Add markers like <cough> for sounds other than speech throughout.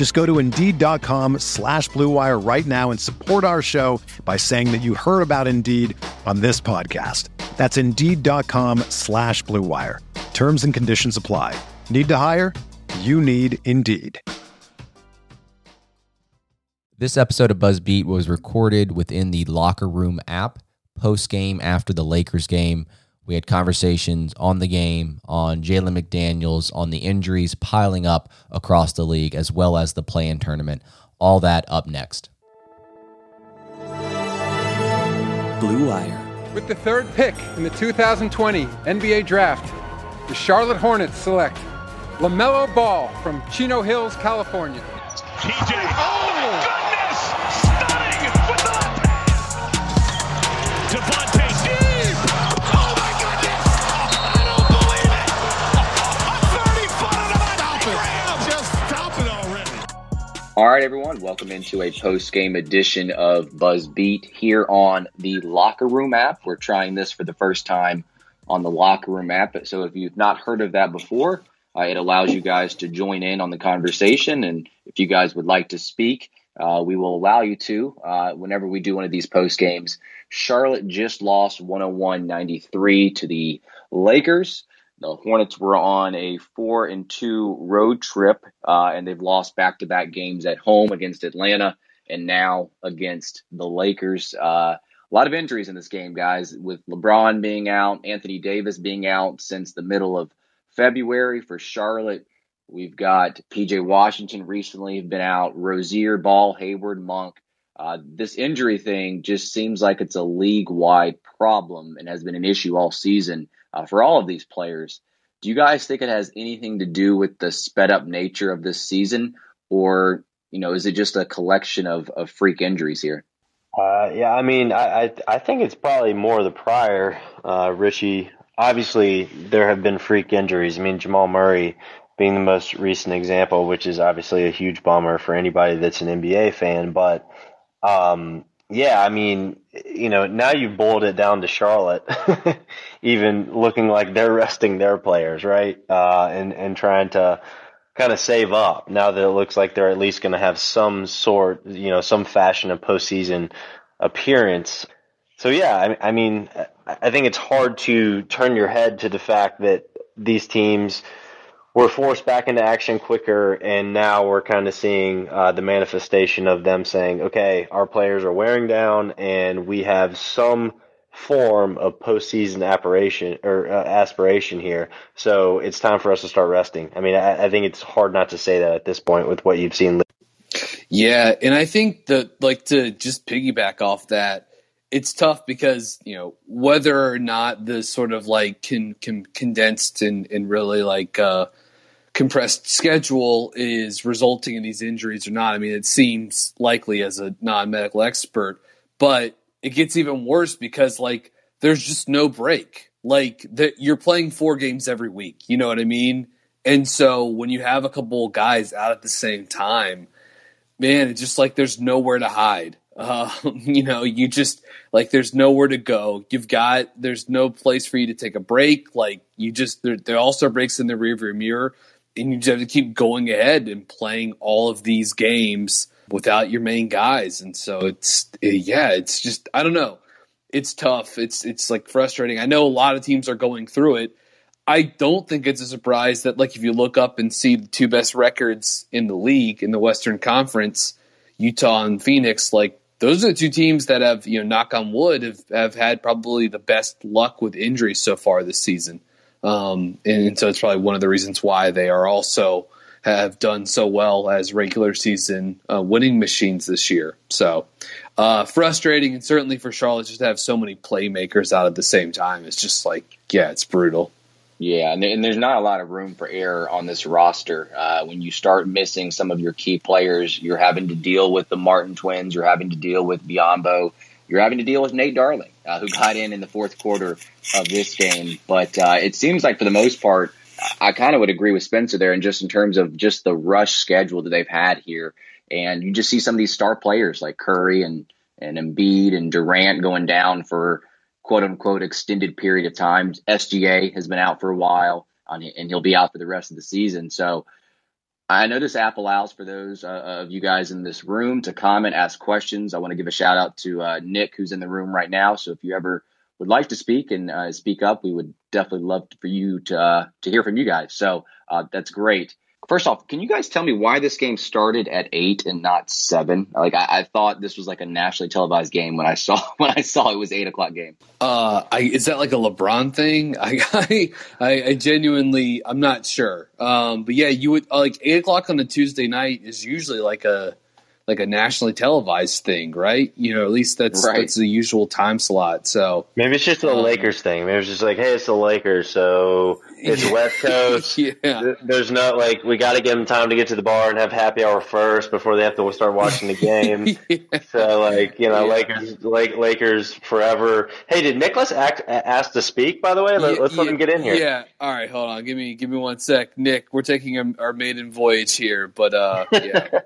Just go to Indeed.com slash BlueWire right now and support our show by saying that you heard about Indeed on this podcast. That's Indeed.com slash BlueWire. Terms and conditions apply. Need to hire? You need Indeed. This episode of BuzzBeat was recorded within the Locker Room app post game after the Lakers game. We had conversations on the game, on Jalen McDaniels, on the injuries piling up across the league, as well as the play in tournament. All that up next. Blue Wire. With the third pick in the 2020 NBA Draft, the Charlotte Hornets select LaMelo Ball from Chino Hills, California. TJ. Oh, All right, everyone. Welcome into a post game edition of Buzz Beat here on the Locker Room app. We're trying this for the first time on the Locker Room app. So if you've not heard of that before, uh, it allows you guys to join in on the conversation. And if you guys would like to speak, uh, we will allow you to uh, whenever we do one of these post games. Charlotte just lost 101 93 to the Lakers. The Hornets were on a four and two road trip, uh, and they've lost back to back games at home against Atlanta and now against the Lakers. Uh, a lot of injuries in this game, guys, with LeBron being out, Anthony Davis being out since the middle of February for Charlotte. We've got PJ Washington recently been out, Rozier, Ball, Hayward, Monk. Uh, this injury thing just seems like it's a league wide problem and has been an issue all season uh, for all of these players. Do you guys think it has anything to do with the sped up nature of this season, or you know, is it just a collection of, of freak injuries here? Uh, yeah, I mean, I, I, I think it's probably more the prior, uh, Richie. Obviously, there have been freak injuries. I mean, Jamal Murray being the most recent example, which is obviously a huge bummer for anybody that's an NBA fan. But um, yeah, I mean, you know, now you've boiled it down to Charlotte, <laughs> even looking like they're resting their players, right? Uh, and and trying to kind of save up now that it looks like they're at least going to have some sort, you know, some fashion of postseason appearance. So yeah, I, I mean, I think it's hard to turn your head to the fact that these teams were forced back into action quicker, and now we're kind of seeing uh, the manifestation of them saying, "Okay, our players are wearing down, and we have some." form of postseason aspiration or uh, aspiration here. So it's time for us to start resting. I mean, I, I, think it's hard not to say that at this point with what you've seen. Yeah, and I think that like to just piggyback off that, it's tough because you know whether or not the sort of like can, condensed and, and really like uh, compressed schedule is resulting in these injuries or not. I mean, it seems likely as a non medical expert, but it gets even worse because like there's just no break. Like that you're playing four games every week. You know what I mean? And so when you have a couple of guys out at the same time, man, it's just like there's nowhere to hide. Uh, <laughs> you know, you just like there's nowhere to go. You've got there's no place for you to take a break. Like you just there, there also breaks in the rearview mirror, and you just have to keep going ahead and playing all of these games without your main guys. And so it's yeah, it's just I don't know. It's tough. It's it's like frustrating. I know a lot of teams are going through it. I don't think it's a surprise that like if you look up and see the two best records in the league in the Western Conference, Utah and Phoenix, like those are the two teams that have, you know, knock on wood, have, have had probably the best luck with injuries so far this season. Um, and, and so it's probably one of the reasons why they are also have done so well as regular season uh, winning machines this year. So uh, frustrating, and certainly for Charlotte just to have so many playmakers out at the same time. It's just like, yeah, it's brutal. Yeah, and, there's not a lot of room for error on this roster. Uh, when you start missing some of your key players, you're having to deal with the Martin twins. You're having to deal with Biyombo. You're having to deal with Nate Darling, uh, who got in in the fourth quarter of this game. But uh, it seems like for the most part, I kind of would agree with Spencer there, and just in terms of just the rush schedule that they've had here, and you just see some of these star players like Curry and and Embiid and Durant going down for quote unquote extended period of time. SGA has been out for a while, and he'll be out for the rest of the season. So I know this app allows for those uh, of you guys in this room to comment, ask questions. I want to give a shout out to uh, Nick, who's in the room right now. So if you ever would like to speak and uh, speak up, we would definitely love for you to uh, to hear from you guys. So uh, that's great. First off, can you guys tell me why this game started at eight and not seven? Like I, I thought this was like a nationally televised game when I saw <laughs> when I saw it was eight o'clock game. Uh, I, is that like a LeBron thing? <laughs> I, I, I genuinely, I'm not sure. Um, but yeah, you would like eight o'clock on a Tuesday night is usually like a like a nationally televised thing, right? You know, at least that's Right. that's the usual time slot. So Maybe it's just a Um, Lakers thing. Maybe it's just like, hey, it's the Lakers, so it's <laughs> West Coast. yeah, There's no like we got to give them time to get to the bar and have happy hour first before they have to start watching the game. <laughs> So like you know, Yeah. Lakers, Lake, Lakers forever. Hey, did Nicholas act, ask to speak? By the way, Let, Yeah, us let him get in here. Yeah. All right. Hold on. Give me give me one sec, Nick. We're taking our, our maiden voyage here, but uh, yeah. <laughs>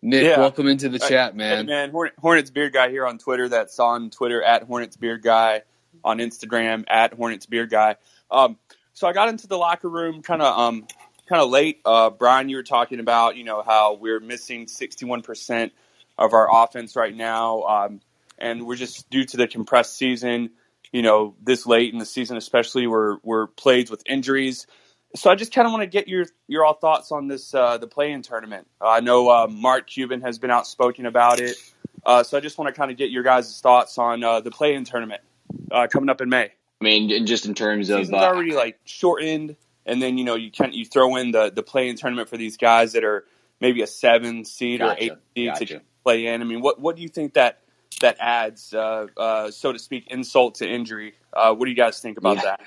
Nick, Yeah. welcome into the chat, Hey, man. man, Hornet, Hornets Beard Guy here on Twitter. That's on Twitter at Hornets Beard Guy, on Instagram at Hornets Beard Guy. Um, so I got into the locker room kind of um, kind of late. Uh, Brian, you were talking about you know how we're missing sixty one percent of our offense right now, um, and we're just due to the compressed season. You know, this late in the season, especially, we're we're plagued with injuries. So I just kind of want to get your your all thoughts on this uh, the play-in tournament. Uh, I know uh, Mark Cuban has been outspoken about it, uh, so I just want to kind of get your guys' thoughts on uh, the play-in tournament uh, coming up in May. I mean, just in terms of Season's already like shortened, and then you know you can you throw in the the play-in tournament for these guys that are maybe a seven seed or eight seed gotcha. to play in. I mean, what what do you think that that adds, uh, uh, so to speak, insult to injury? Uh, what do you guys think about Yeah. that?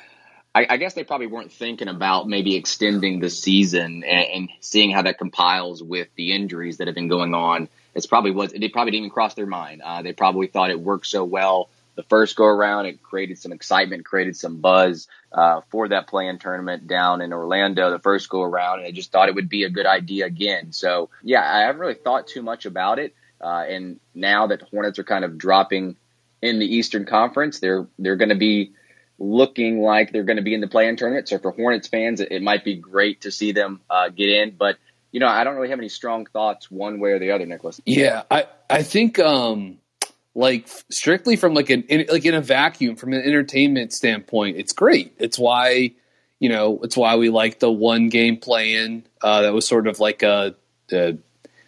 I, I guess they probably weren't thinking about maybe extending the season and, and seeing how that compiles with the injuries that have been going on. It's probably was it probably didn't even cross their mind. Uh, they probably thought it worked so well the first go around. It created some excitement, created some buzz uh, for that play-in tournament down in Orlando the first go around, and they just thought it would be a good idea again. So yeah, I haven't really thought too much about it. Uh, and now that Hornets are kind of dropping in the Eastern Conference, they're they're going to be looking like they're going to be in the play-in tournament. So for Hornets fans, it, it might be great to see them uh, get in. But you know, I don't really have any strong thoughts one way or the other, Nicholas. Yeah, I I think um like strictly from like an in, like in a vacuum from an entertainment standpoint, it's great. It's why you know it's why we like the one game play in uh, that was sort of like a, a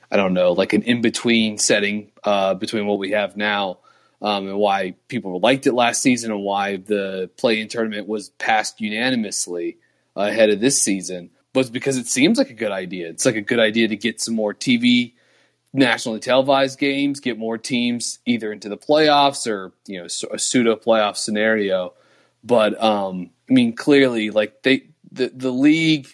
I don't know like an in between setting uh, between what we have now. Um, and why people liked it last season, and why the play-in tournament was passed unanimously ahead of this season, was because it seems like a good idea. It's like a good idea to get some more TV nationally televised games, get more teams either into the playoffs or you know a pseudo playoff scenario. But um, I mean, clearly, like they the the league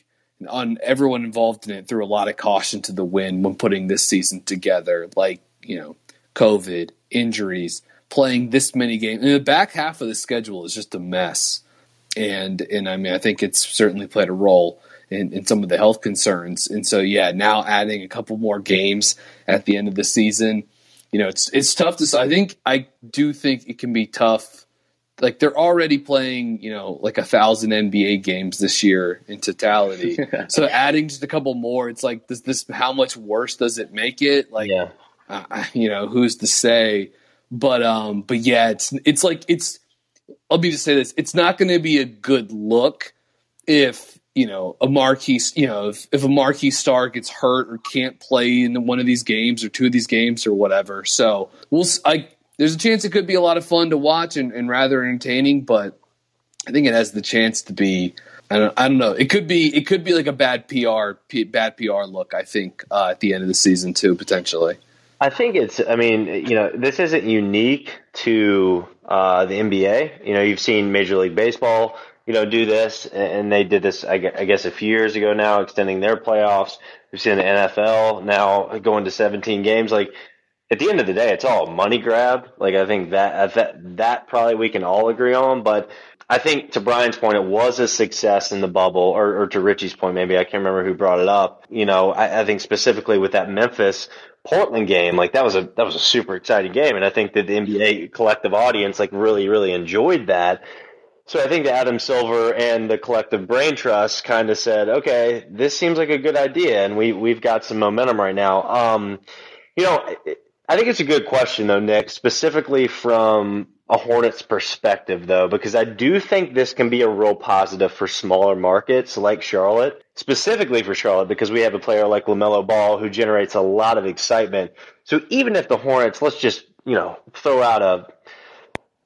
on everyone involved in it threw a lot of caution to the wind when putting this season together. Like you know, COVID, injuries, playing this many games. And the back half of the schedule is just a mess. And and I mean, I think it's certainly played a role in, in some of the health concerns. And so, yeah, now adding a couple more games at the end of the season, you know, it's it's tough to. I think I do think it can be tough. Like they're already playing, you know, like a thousand NBA games this year in totality. <laughs> so adding just a couple more, it's like this. This how much worse does it make it? Like, Yeah. uh, you know, who's to say? But um, but yeah, it's it's like it's. Let me just say this: it's not going to be a good look if you know a marquee you know if, if a marquee star gets hurt or can't play in one of these games or two of these games or whatever so we'll I, there's a chance it could be a lot of fun to watch and, and rather entertaining but i think it has the chance to be I don't, I don't know it could be it could be like a bad pr P, bad pr look i think uh, at the end of the season too potentially I think it's. I mean, you know, this isn't unique to uh, the NBA. You know, you've seen Major League Baseball, you know, do this, and they did this, I guess, a few years ago now, extending their playoffs. We've seen the NFL now going to 17 games. Like, at the end of the day, it's all money grab. Like, I think that that that probably we can all agree on. But I think to Brian's point, it was a success in the bubble, or, or to Richie's point, maybe I can't remember who brought it up. You know, I, I think specifically with that Memphis Portland game, like that was a that was a super exciting game, and I think that the NBA collective audience like really really enjoyed that. So I think that Adam Silver and the collective brain trust kind of said, okay, this seems like a good idea, and we we've got some momentum right now. Um, you know, I think it's a good question though, Nick, specifically from a Hornets perspective though, because I do think this can be a real positive for smaller markets like Charlotte, specifically for Charlotte, because we have a player like LaMelo Ball who generates a lot of excitement. So even if the Hornets, let's just, you know, throw out a,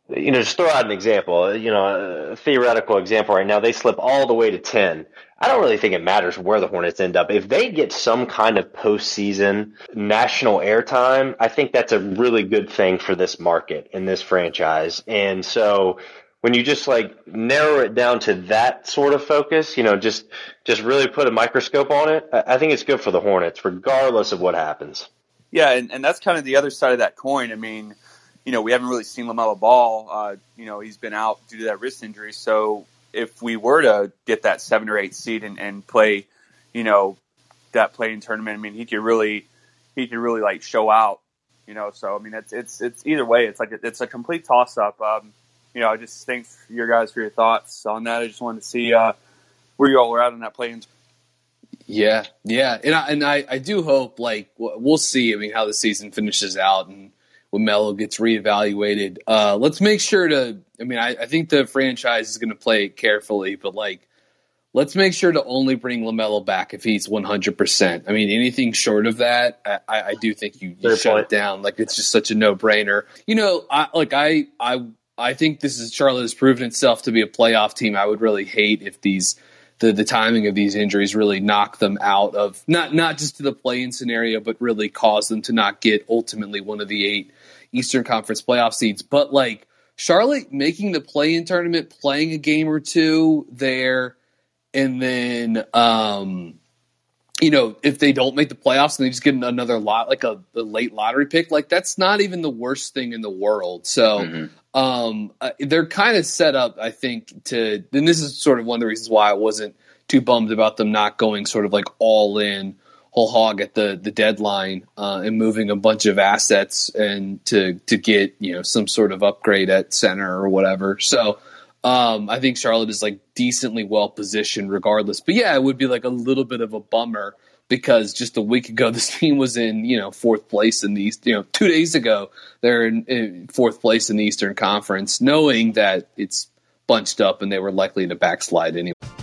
you know, just throw out an example, you know, a theoretical example right now, they slip all the way to 10. I don't really think it matters where the Hornets end up. If they get some kind of postseason national airtime, I think that's a really good thing for this market and this franchise. And so when you just like narrow it down to that sort of focus, you know, just just really put a microscope on it, I think it's good for the Hornets, regardless of what happens. Yeah, and, and that's kind of the other side of that coin. I mean, you know, we haven't really seen LaMelo Ball. Uh, you know, he's been out due to that wrist injury. So if we were to get that seven or eight seed and, and play, you know, that play-in tournament, I mean, he could really, he could really like show out, you know. So I mean, it's it's it's either way, it's like it's a complete toss up. Um, you know, I just thanks your guys for your thoughts on that. I just wanted to see uh, where you all were at on that play-in. Yeah, yeah, and I and I, I do hope like we'll see. I mean, how the season finishes out and when Melo gets reevaluated. Uh, let's make sure to. I mean, I, I think the franchise is going to play it carefully, but like, let's make sure to only bring LaMelo back if he's one hundred percent. I mean, anything short of that, I, I do think you, you shut it down. Like, it's just such a no brainer. You know, I, like I I I think this is Charlotte has proven itself to be a playoff team. I would really hate if these the the timing of these injuries really knock them out of not not just to the play in scenario, but really cause them to not get ultimately one of the eight Eastern Conference playoff seeds. But like Charlotte making the play in tournament, playing a game or two there, and then um, you know, if they don't make the playoffs and they just get another lot like a, a late lottery pick, like that's not even the worst thing in the world. So mm-hmm. um, uh, they're kind of set up, I think, to and this is sort of one of the reasons why I wasn't too bummed about them not going sort of like all in whole hog at the the deadline uh, and moving a bunch of assets and to to get you know some sort of upgrade at center or whatever. So um, I think Charlotte is like decently well positioned regardless. But yeah, it would be like a little bit of a bummer because just a week ago <laughs> this team was in you know fourth place in the. You know, two days ago they're in, in fourth place in the Eastern Conference, knowing that it's bunched up and they were likely to backslide anyway.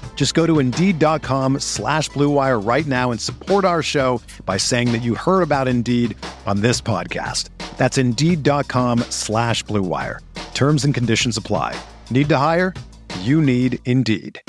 Just go to Indeed.com slash BlueWire right now and support our show by saying that you heard about Indeed on this podcast. That's Indeed.com slash BlueWire. Terms and conditions apply. Need to hire? You need Indeed.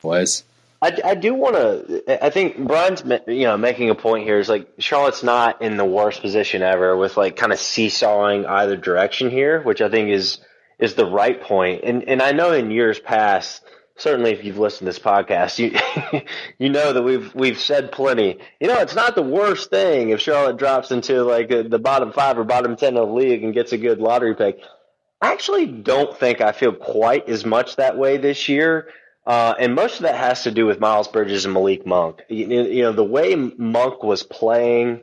Boys. I, I do want to. I think Brian's you know making a point here is like Charlotte's not in the worst position ever with like kind of seesawing either direction here, which I think is is the right point. And and I know in years past, certainly if you've listened to this podcast, you <laughs> you know that we've we've said plenty. You know, it's not the worst thing if Charlotte drops into like the bottom five or bottom ten of the league and gets a good lottery pick. I actually don't think I feel quite as much that way this year. Uh, and most of that has to do with Miles Bridges and Malik Monk. You, you, know, the way Monk was playing,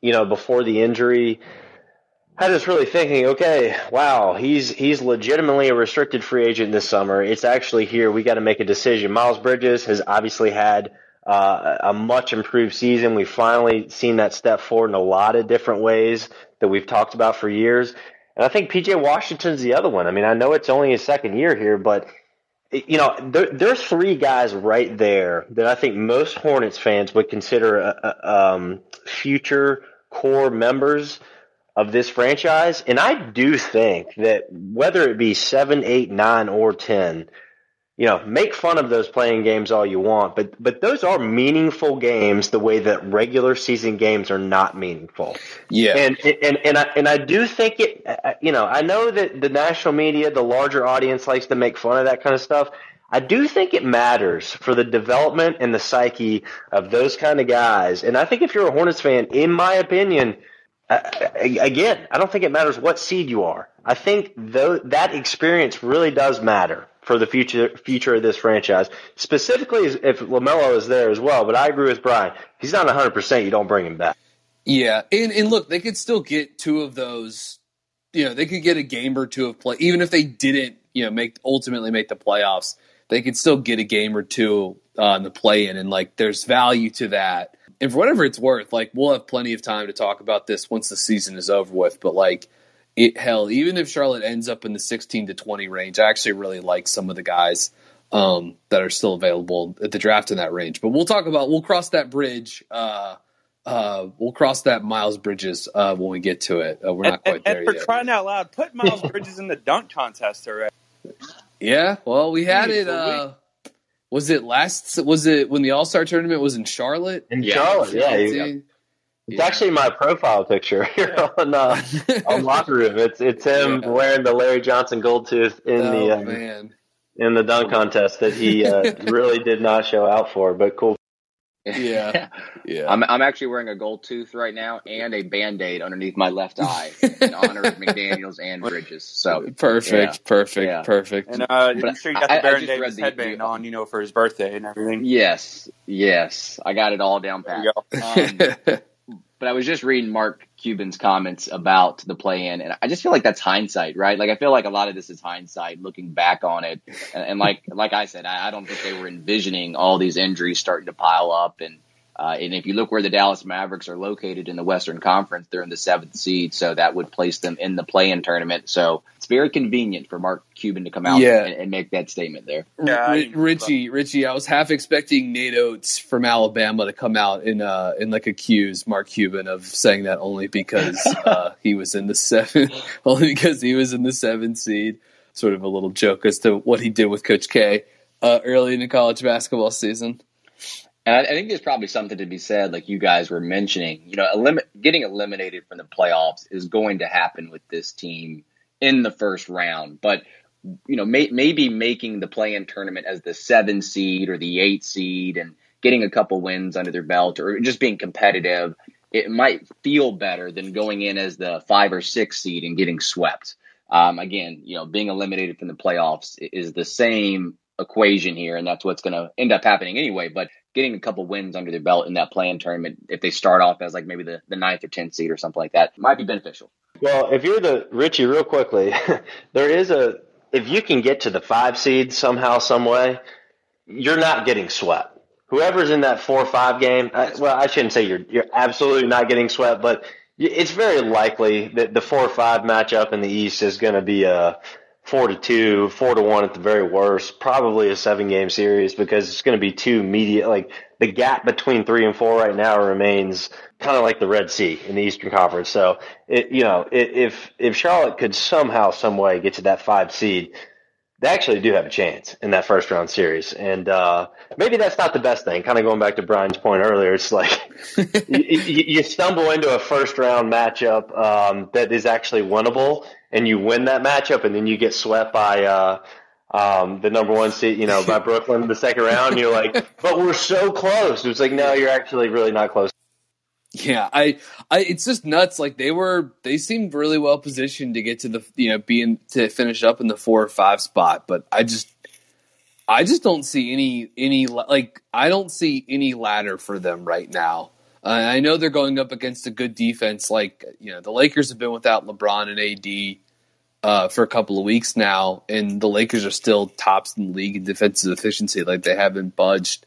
you know, before the injury, I was really thinking, okay, wow, he's he's legitimately a restricted free agent this summer. It's actually here. We got to make a decision. Miles Bridges has obviously had uh, a much improved season. We've finally seen that step forward in a lot of different ways that we've talked about for years. And I think PJ Washington's the other one. I mean, I know it's only his second year here, but you know, there, there's three guys right there that I think most Hornets fans would consider uh, uh, um, future core members of this franchise. And I do think that whether it be seven, eight, nine, or 10, you know, make fun of those play-in games all you want, but but those are meaningful games the way that regular season games are not meaningful. Yeah, and and and I and I do think it. Uh, uh, you know, I know that the national media, the larger audience, likes to make fun of that kind of stuff. I do think it matters for the development and the psyche of those kind of guys. And I think if you're a Hornets fan, in my opinion, again, I don't think it matters what seed you are. I think though that experience really does matter for the future future of this franchise. Specifically, if LaMelo is there as well. But I agree with Brian. He's not 100. percent You don't bring him back. Yeah, and and look, they could still get two of those. You know, they could get a game or two of play, even if they didn't. You know, make ultimately make the playoffs. They could still get a game or two uh, the play in, and like there's value to that. And for whatever it's worth, like we'll have plenty of time to talk about this once the season is over with. But like it, hell, even if Charlotte ends up in the 16 to 20 range, I actually really like some of the guys um, that are still available at the draft in that range. But we'll talk about, we'll cross that bridge. Uh, uh, we'll cross that Miles Bridges uh, when we get to it. Uh, we're not quite and, there and for yet. crying out loud, put Miles <laughs> Bridges in the dunk contest already. Yeah, well, we had Jeez, it. Uh, was it last? Was it when the All Star tournament was in Charlotte? In Charlotte, yeah. Yeah. It's actually my profile picture <laughs> here on uh, <laughs> on locker room. It's it's him Yeah. wearing the Larry Johnson gold tooth in oh the uh, man, in the dunk contest that he uh, <laughs> really did not show out for, but cool. Yeah, <laughs> yeah. I'm I'm actually wearing a gold tooth right now and a band aid underneath my left <laughs> eye in honor of McDaniels and Bridges. So perfect, yeah. perfect, Yeah. perfect. And uh, But I'm sure you got I- the Baron Davis the- headband the- on, you know, for his birthday and everything. yes, yes, I got it all down There pat. you go. Um, <laughs> but I was just reading Mark Cuban's comments about the play in, and I just feel like that's hindsight, right? Like I feel like a lot of this is hindsight, looking back on it, and, and like like I said, I, I don't think they were envisioning all these injuries starting to pile up, and uh, and if you look where the Dallas Mavericks are located in the Western Conference, they're in the seventh seed, so that would place them in the play-in tournament. So it's very convenient for Mark Cuban to come out Yeah. and, and make that statement there. Yeah, I Richie, Richie, I was half expecting Nate Oats from Alabama to come out and uh, and like accuse Mark Cuban of saying that only because <laughs> uh, he was in the seven, <laughs> only because he was in the seventh seed. Sort of a little joke as to what he did with Coach K uh, early in the college basketball season. And I, I think there's probably something to be said, like you guys were mentioning. You know, elim- getting eliminated from the playoffs is going to happen with this team in the first round. But you know, may- maybe making the play-in tournament as the seven seed or the eight seed and getting a couple wins under their belt, or just being competitive, it might feel better than going in as the five or six seed and getting swept. Um, again, you know, being eliminated from the playoffs is the same equation here, and that's what's going to end up happening anyway. But getting a couple wins under their belt in that play-in tournament, if they start off as like maybe the, the ninth or tenth seed or something like that, might be beneficial. Well, if you're the Richie, real quickly, <laughs> there is a if you can get to the five seed somehow, some way, you're not getting swept. Whoever's in that four or five game, I, well, I shouldn't say you're you're absolutely not getting swept, but it's very likely that the four or five matchup in the East is going to be a four to two, four to one at the very worst, probably a seven game series because it's going to be two media like the gap between three and four right now remains kind of like the Red Sea in the Eastern Conference. So it, you know, if if Charlotte could somehow, some way get to that five seed, they actually do have a chance in that first round series. And uh, maybe that's not the best thing. Kind of going back to Brian's point earlier, it's like <laughs> you, you, stumble into a first round matchup um, that is actually winnable, and you win that matchup, and then you get swept by. Uh, um, the number one seed, you know, by <laughs> Brooklyn in the second round. You're like, but we're so close. It's like, no, you're actually really not close. Yeah, I, I, it's just nuts. Like they were, they seemed really well positioned to get to the, you know, being to finish up in the four or five spot. But I just, I just don't see any, any like I don't see any ladder for them right now. Uh, I know they're going up against a good defense. Like you know, the Lakers have been without LeBron and AD uh, for a couple of weeks now, and the Lakers are still tops in the league in defensive efficiency. Like they haven't budged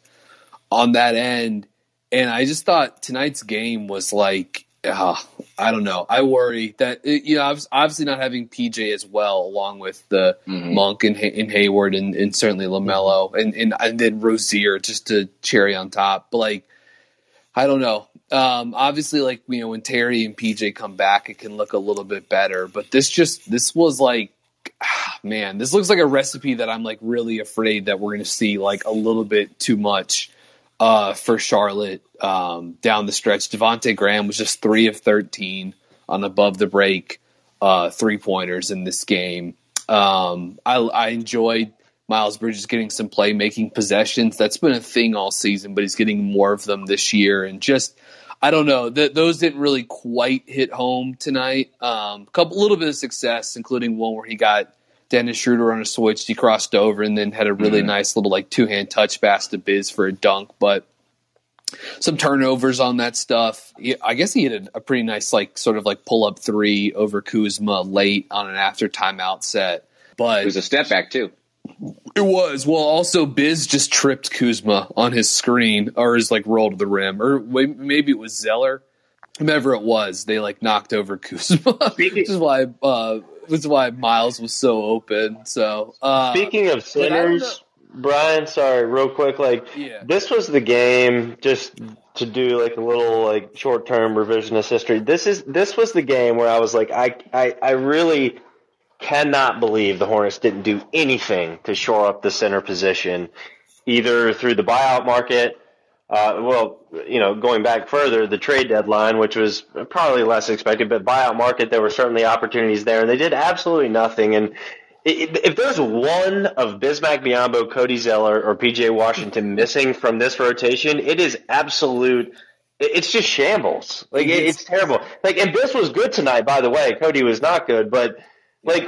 on that end and I just thought tonight's game was like, uh, I don't know. I worry that you know, obviously not having PJ as well, along with the mm-hmm. Monk and, and Hayward, and, and certainly LaMelo, and, and and then Rozier just to cherry on top. But like, I don't know. Um, obviously, like you know, when Terry and PJ come back, it can look a little bit better. But this just this was like, ah, man, this looks like a recipe that I'm like really afraid that we're going to see like a little bit too much uh, for Charlotte um, down the stretch. Devonte Graham was just three of thirteen on above the break uh, three pointers in this game. Um, I, I, enjoyed Miles Bridges getting some play making possessions. That's been a thing all season, but he's getting more of them this year. And just I don't know that those didn't really quite hit home tonight. Um, a couple little bit of success, including one where he got Dennis Schroeder on a switch. He crossed over and then had a really mm-hmm. nice little like two hand touch pass to Biz for a dunk. But some turnovers on that stuff. I guess he had a, a pretty nice like sort of like pull up three over Kuzma late on an after timeout set. But it was a step back too. It was. Well, also Biz just tripped Kuzma on his screen or his like roll to the rim, or maybe it was Zeller, whomever it was. They like knocked over <laughs> Kuzma, which is why uh, was why Miles was so open. So uh, speaking of centers, Brian, sorry, real quick, like yeah. this was the game just to do like a little like short term revisionist history. This is this was the game where I was like, I I, I really cannot believe the Hornets didn't do anything to shore up the center position, either through the buyout market uh, well, you know, going back further, the trade deadline, which was probably less expected, but buyout market, there were certainly opportunities there, and they did absolutely nothing. And if there's one of Bismack Biyombo, Cody Zeller, or PJ Washington missing from this rotation, it is absolute. It's just shambles. Like it's terrible. Like, and this was good tonight, by the way. Cody was not good, but like,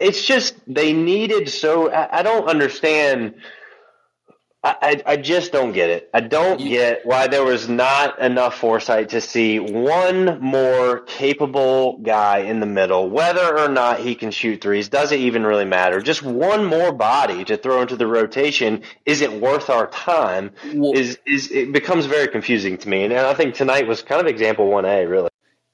it's just they needed so. I don't understand I, I just don't get it. I don't get why there was not enough foresight to see one more capable guy in the middle, whether or not he can shoot threes, doesn't even really matter. Just one more body to throw into the rotation. Is it worth our time? Well, is is it becomes very confusing to me, and I think tonight was kind of example one A, really.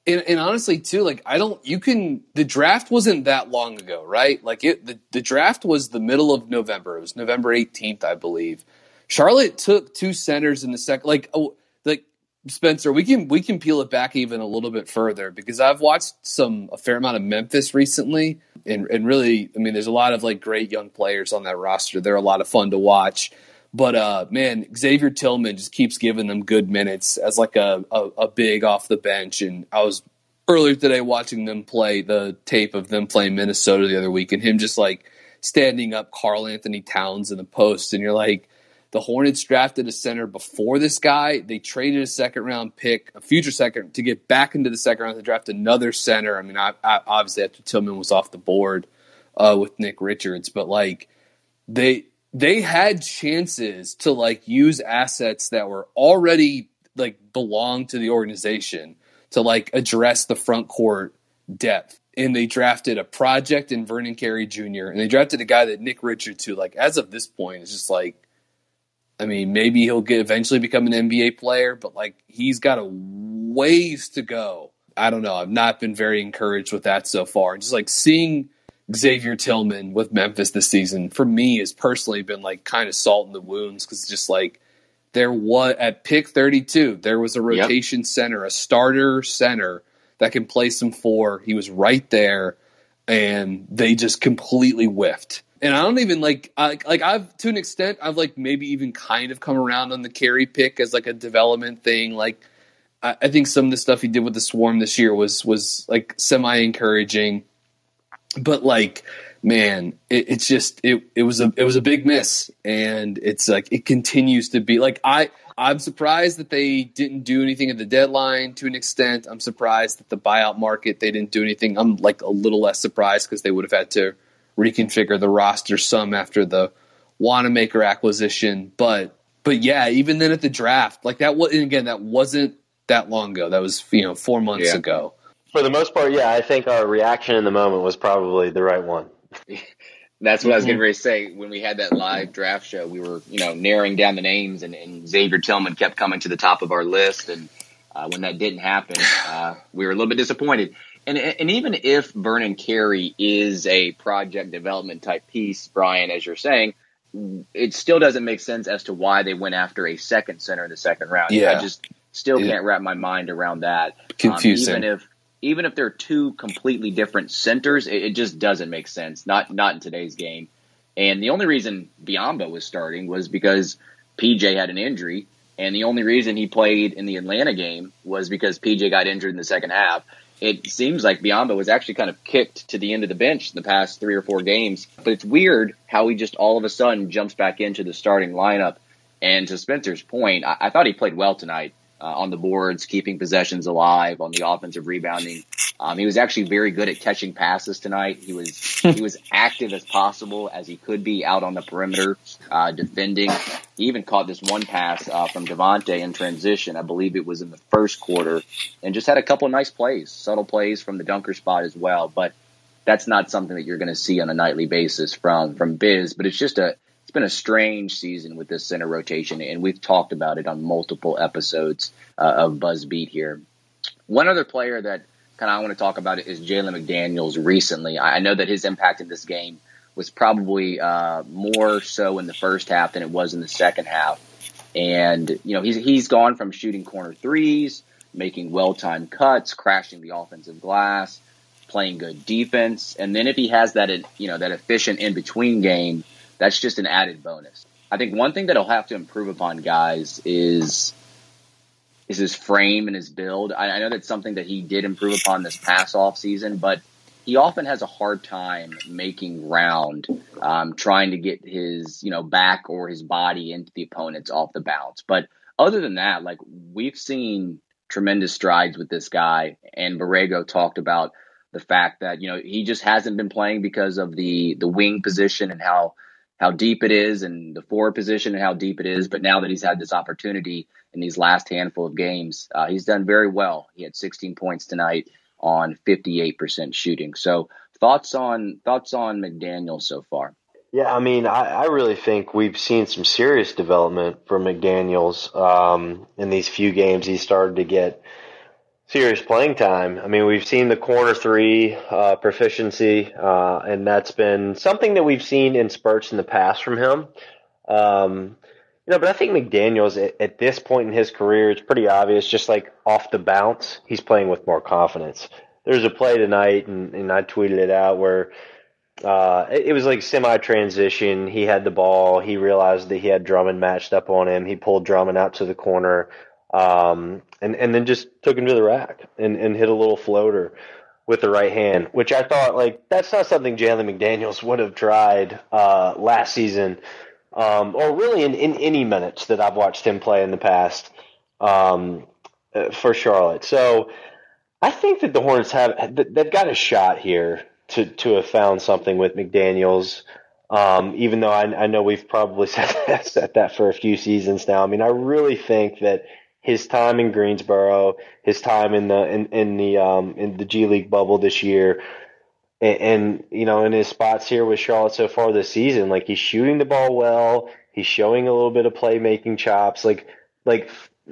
And, and, honestly, too, like I don't, you can. The draft wasn't that long ago, right? Like it, the the draft was the middle of November. It was November eighteenth, I believe. Charlotte took two centers in the second. Like, oh, like Spencer, we can we can peel it back even a little bit further because I've watched some a fair amount of Memphis recently, and and really, I mean, there's a lot of like great young players on that roster. They're a lot of fun to watch. But uh, man, Xavier Tillman just keeps giving them good minutes as like a, a, a big off the bench. And I was earlier today watching them play the tape of them playing Minnesota the other week, and him just like standing up Karl-Anthony Towns in the post, and you're like the Hornets drafted a center before this guy. They traded a second round pick, a future second, to get back into the second round to draft another center. I mean, I, I, obviously after Tillman was off the board uh, with Nick Richards, but like they they had chances to like use assets that were already like belong to the organization to like address the front court depth. And they drafted a project in Vernon Carey Jr. and they drafted a guy that Nick Richards, who like as of this point is just like I mean, maybe he'll get eventually become an NBA player, but like he's got a ways to go. I don't know. I've not been very encouraged with that so far. Just like seeing Xavier Tillman with Memphis this season for me has personally been like kind of salt in the wounds because just like there was at pick 32, there was a rotation yep. center, a starter center that can play some four. He was right there and they just completely whiffed And I don't even like I, like I've to an extent I've like maybe even kind of come around on the Carey pick as like a development thing. Like I, I think some of the stuff he did with the swarm this year was was like semi encouraging, but like man, it, it's just it it was a it was a big miss, and it's like it continues to be like I I'm surprised that they didn't do anything at the deadline to an extent. I'm surprised that the buyout market they didn't do anything. I'm like a little less surprised because they would have had to reconfigure the roster some after the Wanamaker acquisition. But but yeah, even then at the draft, like that was again that wasn't that long ago. That was you know four months Yeah. ago. For the most part, yeah, I think our reaction in the moment was probably the right one. <laughs> That's what I was getting ready to say. When we had that live draft show, we were, you know, narrowing down the names, and, and Xavier Tillman kept coming to the top of our list. And uh, when that didn't happen, uh, we were a little bit disappointed. And and even if Vernon Carey is a project development type piece, Brian, as you're saying, it still doesn't make sense as to why they went after a second center in the second round. Yeah. I just still Yeah. can't wrap my mind around that. Um, Confusing. even if even if they're two completely different centers, it, it just doesn't make sense. Not not in today's game. And the only reason Biyombo was starting was because PJ had an injury, and the only reason he played in the Atlanta game was because PJ got injured in the second half. It seems like Biyombo was actually kind of kicked to the end of the bench in the past three or four games. But it's weird how he just all of a sudden jumps back into the starting lineup. And to Spencer's point, I, I thought he played well tonight uh, on the boards, keeping possessions alive, on the offensive rebounding. Um, he was actually very good at catching passes tonight. He was he was <laughs> active as possible as he could be out on the perimeter, uh, defending. He even caught this one pass uh, from Devonte in transition. I believe it was in the first quarter, and just had a couple nice plays, subtle plays from the dunker spot as well. But that's not something that you're going to see on a nightly basis from from Biz. But it's just a been a strange season with this center rotation, and we've talked about it on multiple episodes uh, of Buzz Beat here. One other player that kind of I want to talk about is Jalen McDaniels. Recently, I I know that his impact in this game was probably uh, more so in the first half than it was in the second half. And you know he's he's gone from shooting corner threes, making well timed cuts, crashing the offensive glass, playing good defense, and then if he has that you know that efficient in between game, that's just an added bonus. I think one thing that he'll have to improve upon, guys, is is his frame and his build. I, I know that's something that he did improve upon this past off season, but he often has a hard time making round, um, trying to get his you know back or his body into the opponents off the bounce. But other than that, like we've seen tremendous strides with this guy, and Borrego talked about the fact that you know he just hasn't been playing because of the the wing position and how how deep it is and the forward position and how deep it is. But now that he's had this opportunity in these last handful of games, uh, he's done very well. He had 16 points tonight on 58% shooting. So thoughts on thoughts on McDaniel so far? Yeah, I mean, I, I really think we've seen some serious development from McDaniels um, in these few games. He started to get serious playing time. I mean, we've seen the corner three uh, proficiency, uh, and that's been something that we've seen in spurts in the past from him. Um, you know, but I think McDaniels at, at this point in his career, it's pretty obvious. Just like off the bounce, he's playing with more confidence. There's a play tonight, and, and I tweeted it out where uh, it, it was like semi transition. He had the ball. He realized that he had Drummond matched up on him. He pulled Drummond out to the corner, um, and and then just took him to the rack and, and hit a little floater with the right hand, which I thought like that's not something Jalen McDaniels <laughs> would have tried uh, last season, um, or really in, in any minutes that I've watched him play in the past um, uh, for Charlotte. So I think that the Hornets have they've got a shot here to to have found something with McDaniels. Um, even though I, I know we've probably <laughs> said that, said that for a few seasons now. I mean, I really think that his time in Greensboro, his time in the in, in the um, in the G League bubble this year, and, and you know in his spots here with Charlotte so far this season, like he's shooting the ball well, he's showing a little bit of playmaking chops, like like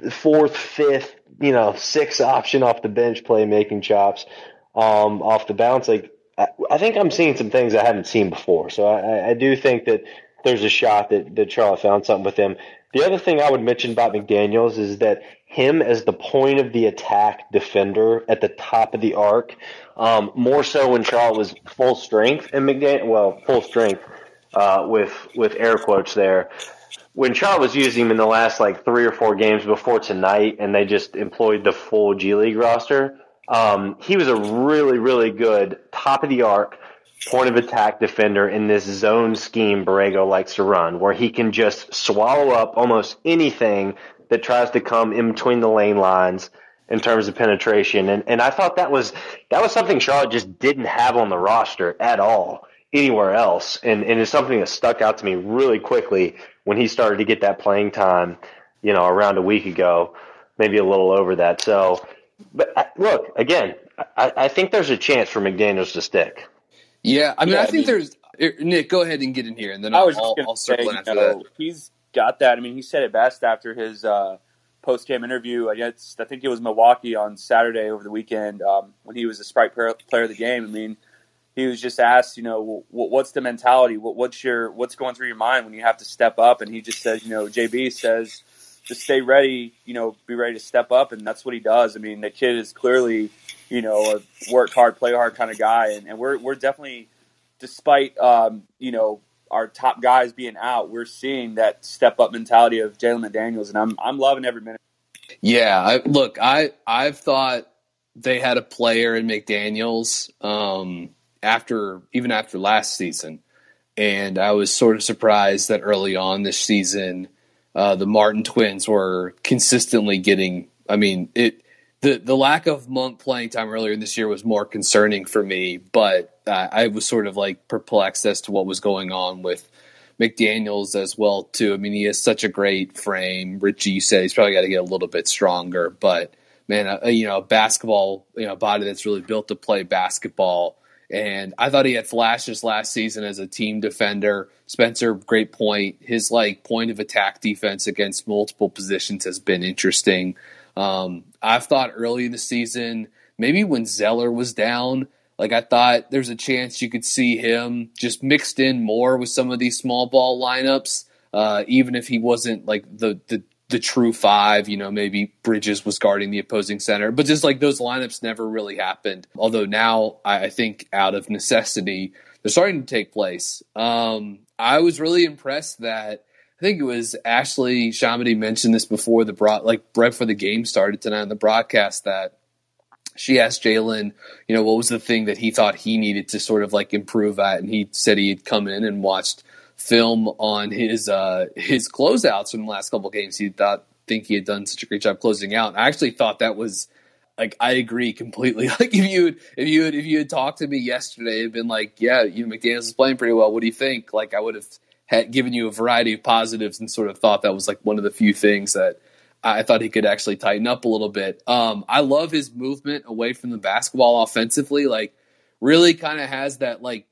fourth, fifth, you know, sixth option off the bench playmaking chops um, off the bounce. Like I, I think I'm seeing some things I haven't seen before, so I, I do think that there's a shot that that Charlotte found something with him. The other thing I would mention about McDaniels is that him as the point of the attack defender at the top of the arc, um, more so when Charlotte was full strength and McDaniel, well, full strength. uh, with with air quotes there. When Charlotte was using him in the last like three or four games before tonight, and they just employed the full G League roster, um, he was a really really good top of the arc point of attack defender in this zone scheme Borrego likes to run, where he can just swallow up almost anything that tries to come in between the lane lines in terms of penetration. And and I thought that was that was something Charlotte just didn't have on the roster at all anywhere else. And and it's something that stuck out to me really quickly when he started to get that playing time, you know, around a week ago, maybe a little over that. So but uh, look, again, I, I think there's a chance for McDaniels to stick. Yeah, I mean, Yeah, I I think mean- there's er, Nick. Go ahead and get in here, and then I I'll, was just I'll, I'll say, circle in you know, that. he's got that. I mean, he said it best after his uh, post game interview. I guess I think it was Milwaukee on Saturday over the weekend um, when he was the Sprite player, player of the game. I mean, he was just asked, you know, wh- what's the mentality? What, what's your what's going through your mind when you have to step up? And he just says, you know, JB says, just stay ready. You know, be ready to step up, and that's what he does. I mean, the kid is clearly, you know, a work hard, play hard kind of guy, and, and we're we're definitely despite um, you know our top guys being out, we're seeing that step up mentality of Jalen McDaniels, and I'm I'm loving every minute. Yeah, I, look, I I've thought they had a player in McDaniels um, after even after last season, and I was sort of surprised that early on this season, uh, the Martin twins were consistently getting. I mean, it the the lack of Monk playing time earlier this year was more concerning for me, but uh, I was sort of like perplexed as to what was going on with McDaniels as well too. I mean, he has such a great frame. Richie you said he's probably got to get a little bit stronger, but man, you know, basketball, you know, body that's really built to play basketball. And I thought he had flashes last season as a team defender. Spencer, great point. His like point of attack defense against multiple positions has been interesting. Um, I've thought early in the season, maybe when Zeller was down, like I thought there's a chance you could see him just mixed in more with some of these small ball lineups, uh, even if he wasn't like the the the true five. You know, maybe Bridges was guarding the opposing center, but just like those lineups never really happened. Although now I, think out of necessity they're starting to take place. Um, I was really impressed that. I think it was Ashley ShahAhmadi mentioned this before the broad, like right before the game started tonight on the broadcast that she asked Jalen, you know, what was the thing that he thought he needed to sort of like improve at, and he said he had come in and watched film on his uh, his closeouts from the last couple games. He thought think he had done such a great job closing out. I actually thought that was like I agree completely. <laughs> Like if you if you had, if you had talked to me yesterday and been like, yeah, you McDaniels is playing pretty well. What do you think? Like I would have had given you a variety of positives and sort of thought that was like one of the few things that I thought he could actually tighten up a little bit. Um, I love his movement away from the basketball offensively. Like, really kind of has that like.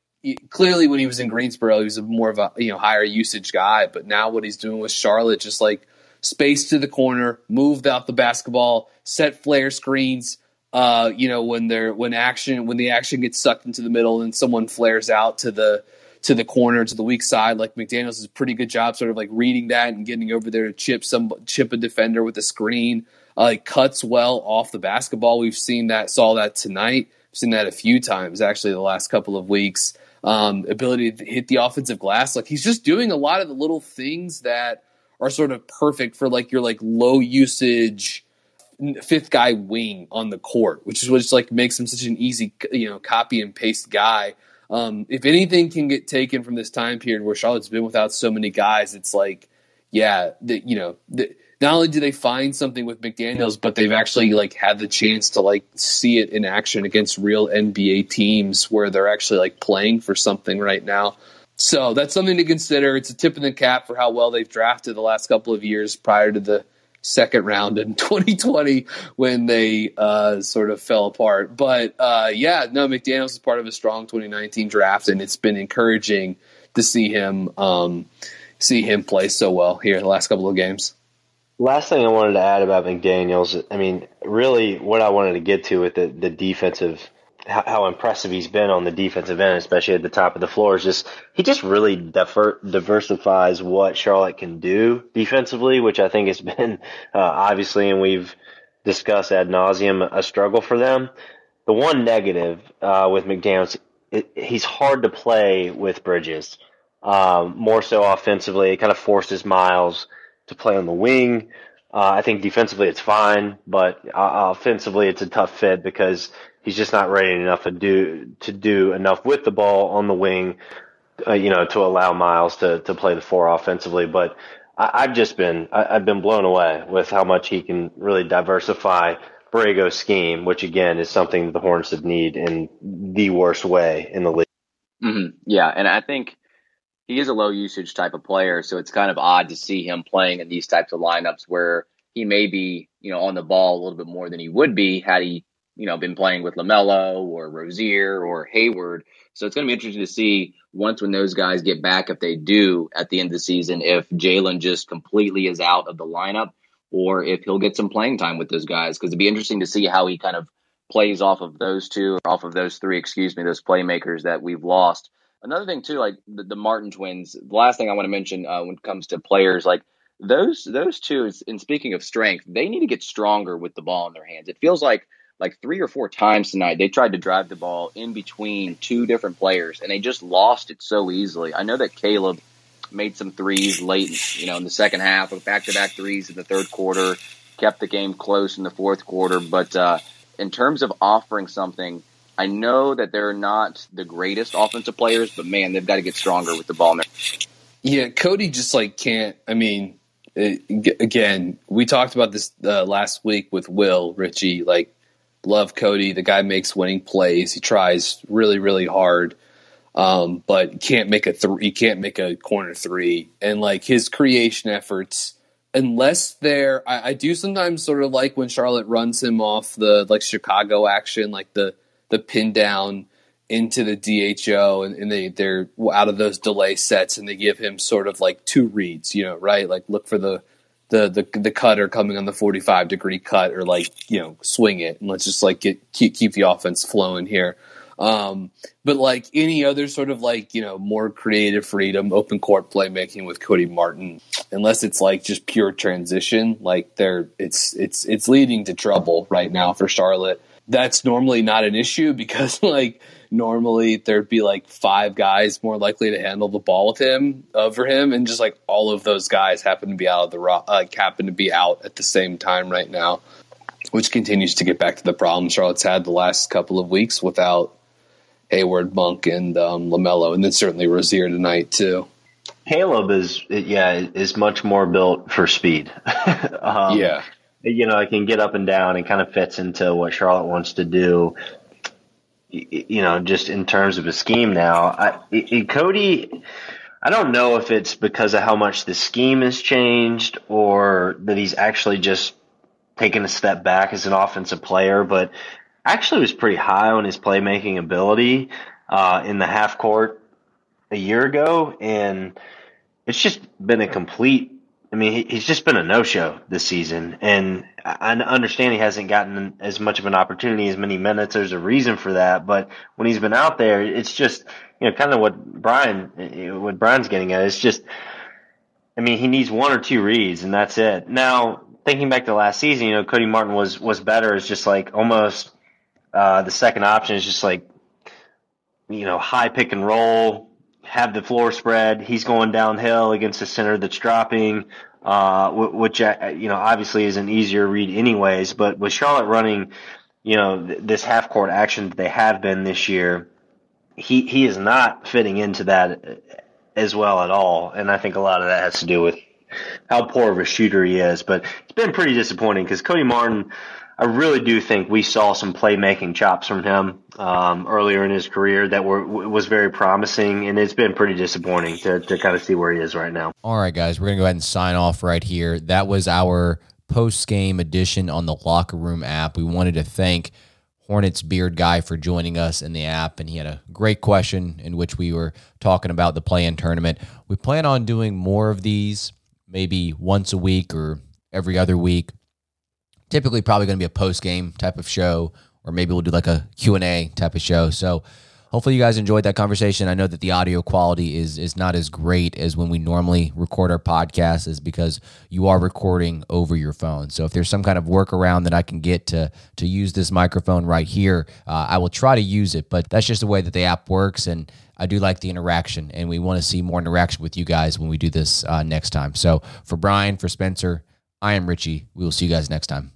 Clearly, when he was in Greensboro, he was a more of a you know higher usage guy. But now, what he's doing with Charlotte, just like space to the corner, moved out the basketball, set flare screens. Uh, you know when they're when action when the action gets sucked into the middle and someone flares out to the to the corner to the weak side. Like McDaniels does a pretty good job, sort of like reading that and getting over there to chip some chip a defender with a screen. Uh, cuts well off the basketball. We've seen that, saw that tonight. We've seen that a few times actually the last couple of weeks. Um, ability to hit the offensive glass, like he's just doing a lot of the little things that are sort of perfect for like your like low usage fifth guy wing on the court, which is what just like makes him such an easy you know copy and paste guy. Um, if anything can get taken from this time period where Charlotte's been without so many guys, it's like, yeah, the, you know, the, not only do they find something with McDaniels, but they've actually like had the chance to like see it in action against real NBA teams where they're actually like playing for something right now. So that's something to consider. It's a tip in the cap for how well they've drafted the last couple of years prior to the second round in <laughs> 2020 when they uh, sort of fell apart. But uh, yeah, no, McDaniels is part of a strong 2019 draft, and it's been encouraging to see him um, see him play so well here in the last couple of games. Last thing I wanted to add about McDaniels, I mean, really what I wanted to get to with the, the defensive, how, how impressive he's been on the defensive end, especially at the top of the floor, is just he just really diver, diversifies what Charlotte can do defensively, which I think has <laughs> been uh, obviously, and we've discussed ad nauseum, a struggle for them. The one negative uh, with McDaniels, it, he's hard to play with Bridges. um, more so offensively. It kind of forces Miles to play on the wing. Uh, I think defensively it's fine, but uh, offensively it's a tough fit because he's just not ready enough to do to do enough with the ball on the wing, uh, you know, to allow Miles to to play the four offensively. But I, have just been I, have been blown away with how much he can really diversify Borrego's scheme, which again is something the Hornets would need in the worst way in the league. Mm-hmm. Yeah, and I think he is a low usage type of player, so it's kind of odd to see him playing in these types of lineups where he may be, you know, on the ball a little bit more than he would be had he, you know, been playing with LaMelo or Rozier or Hayward. So it's going to be interesting to see once when those guys get back, if they do at the end of the season, if Jalen just completely is out of the lineup or if he'll get some playing time with those guys. Because it'd be interesting to see how he kind of plays off of those two, or off of those three, excuse me, those playmakers that we've lost. Another thing too, like the, the Martin twins. The last thing I want to mention uh, when it comes to players, like those those two. Is, And speaking of strength, they need to get stronger with the ball in their hands. It feels like like three or four times tonight they tried to drive the ball in between two different players, and they just lost it so easily. I know that Caleb made some threes late, you know, in the second half, back to back threes in the third quarter, kept the game close in the fourth quarter, but. uh in terms of offering something, I know that they're not the greatest offensive players, but man, they've got to get stronger with the ball. Yeah, Cody just like can't. I mean, it, again, we talked about this uh, last week with Will Richie. Like, love Cody. The guy makes winning plays. He tries really, really hard, um, but can't make a three. He can't make a corner three, and like his creation efforts unless they're I, I, do sometimes sort of like when Charlotte runs him off the like Chicago action, like the the pin down into the DHO and, and they they're out of those delay sets and they give him sort of like two reads, you know, right? Like look for the the the, the cutter coming on the 45 degree cut or like, you know, swing it and let's just like get keep keep the offense flowing here. Um, but like any other sort of like, you know, more creative freedom, open court playmaking with Cody Martin, unless it's like just pure transition, like there it's it's it's leading to trouble right now for Charlotte. That's normally not an issue <laughs> because like normally there'd be like five guys more likely to handle the ball with him over him and just like all of those guys happen to be out of the rock like uh, happen to be out at the same time right now which continues to get back to the problem Charlotte's had the last couple of weeks without Hayward, Monk, and um, LaMelo, and then certainly Rozier tonight too. Caleb is yeah is much more built for speed. <laughs> um, yeah, you know, it can get up and down and kind of fits into what Charlotte wants to do. You know, just in terms of a scheme now, I, Cody. I don't know if it's because of how much the scheme has changed or that he's actually just taken a step back as an offensive player, but actually was pretty high on his playmaking ability uh, in the half court a year ago, and it's just been a complete. I mean, he, he's just been a no show this season, and I understand he hasn't gotten as much of an opportunity, as many minutes. There's a reason for that, but when he's been out there, it's just you know kind of what Brian, what Brian's getting at. It's just, I mean, he needs one or two reads, and that's it. Now, thinking back to last season, you know, Cody Martin was was better. It's just like almost uh, the second option is just like, you know, high pick and roll, have the floor spread. He's going downhill against a center that's dropping, uh, which, uh, you know, obviously is an easier read anyways. But with Charlotte running, you know, this half court action that they have been this year, he, he is not fitting into that as well at all. And I think a lot of that has to do with how poor of a shooter he is. But it's been pretty disappointing because Cody Martin, I really do think we saw some playmaking chops from him um, earlier in his career that were was very promising, and it's been pretty disappointing to to kind of see where he is right now. All right, guys, we're gonna go ahead and sign off right here. That was our post game edition on the Locker Room app. We wanted to thank Hornets Beard Guy for joining us in the app, and he had a great question in which we were talking about the play-in tournament. We plan on doing more of these, maybe once a week or every other week typically probably going to be a post game type of show, or maybe we'll do like a Q and A type of show. So hopefully you guys enjoyed that conversation. I know that the audio quality is is not as great as when we normally record our podcast, is because you are recording over your phone. So if there's some kind of workaround that I can get to to use this microphone right here, uh, I will try to use it. But that's just the way that the app works, and I do like the interaction, and we want to see more interaction with you guys when we do this uh, next time. So for Brian, for Spencer, I am Richie. We will see you guys next time.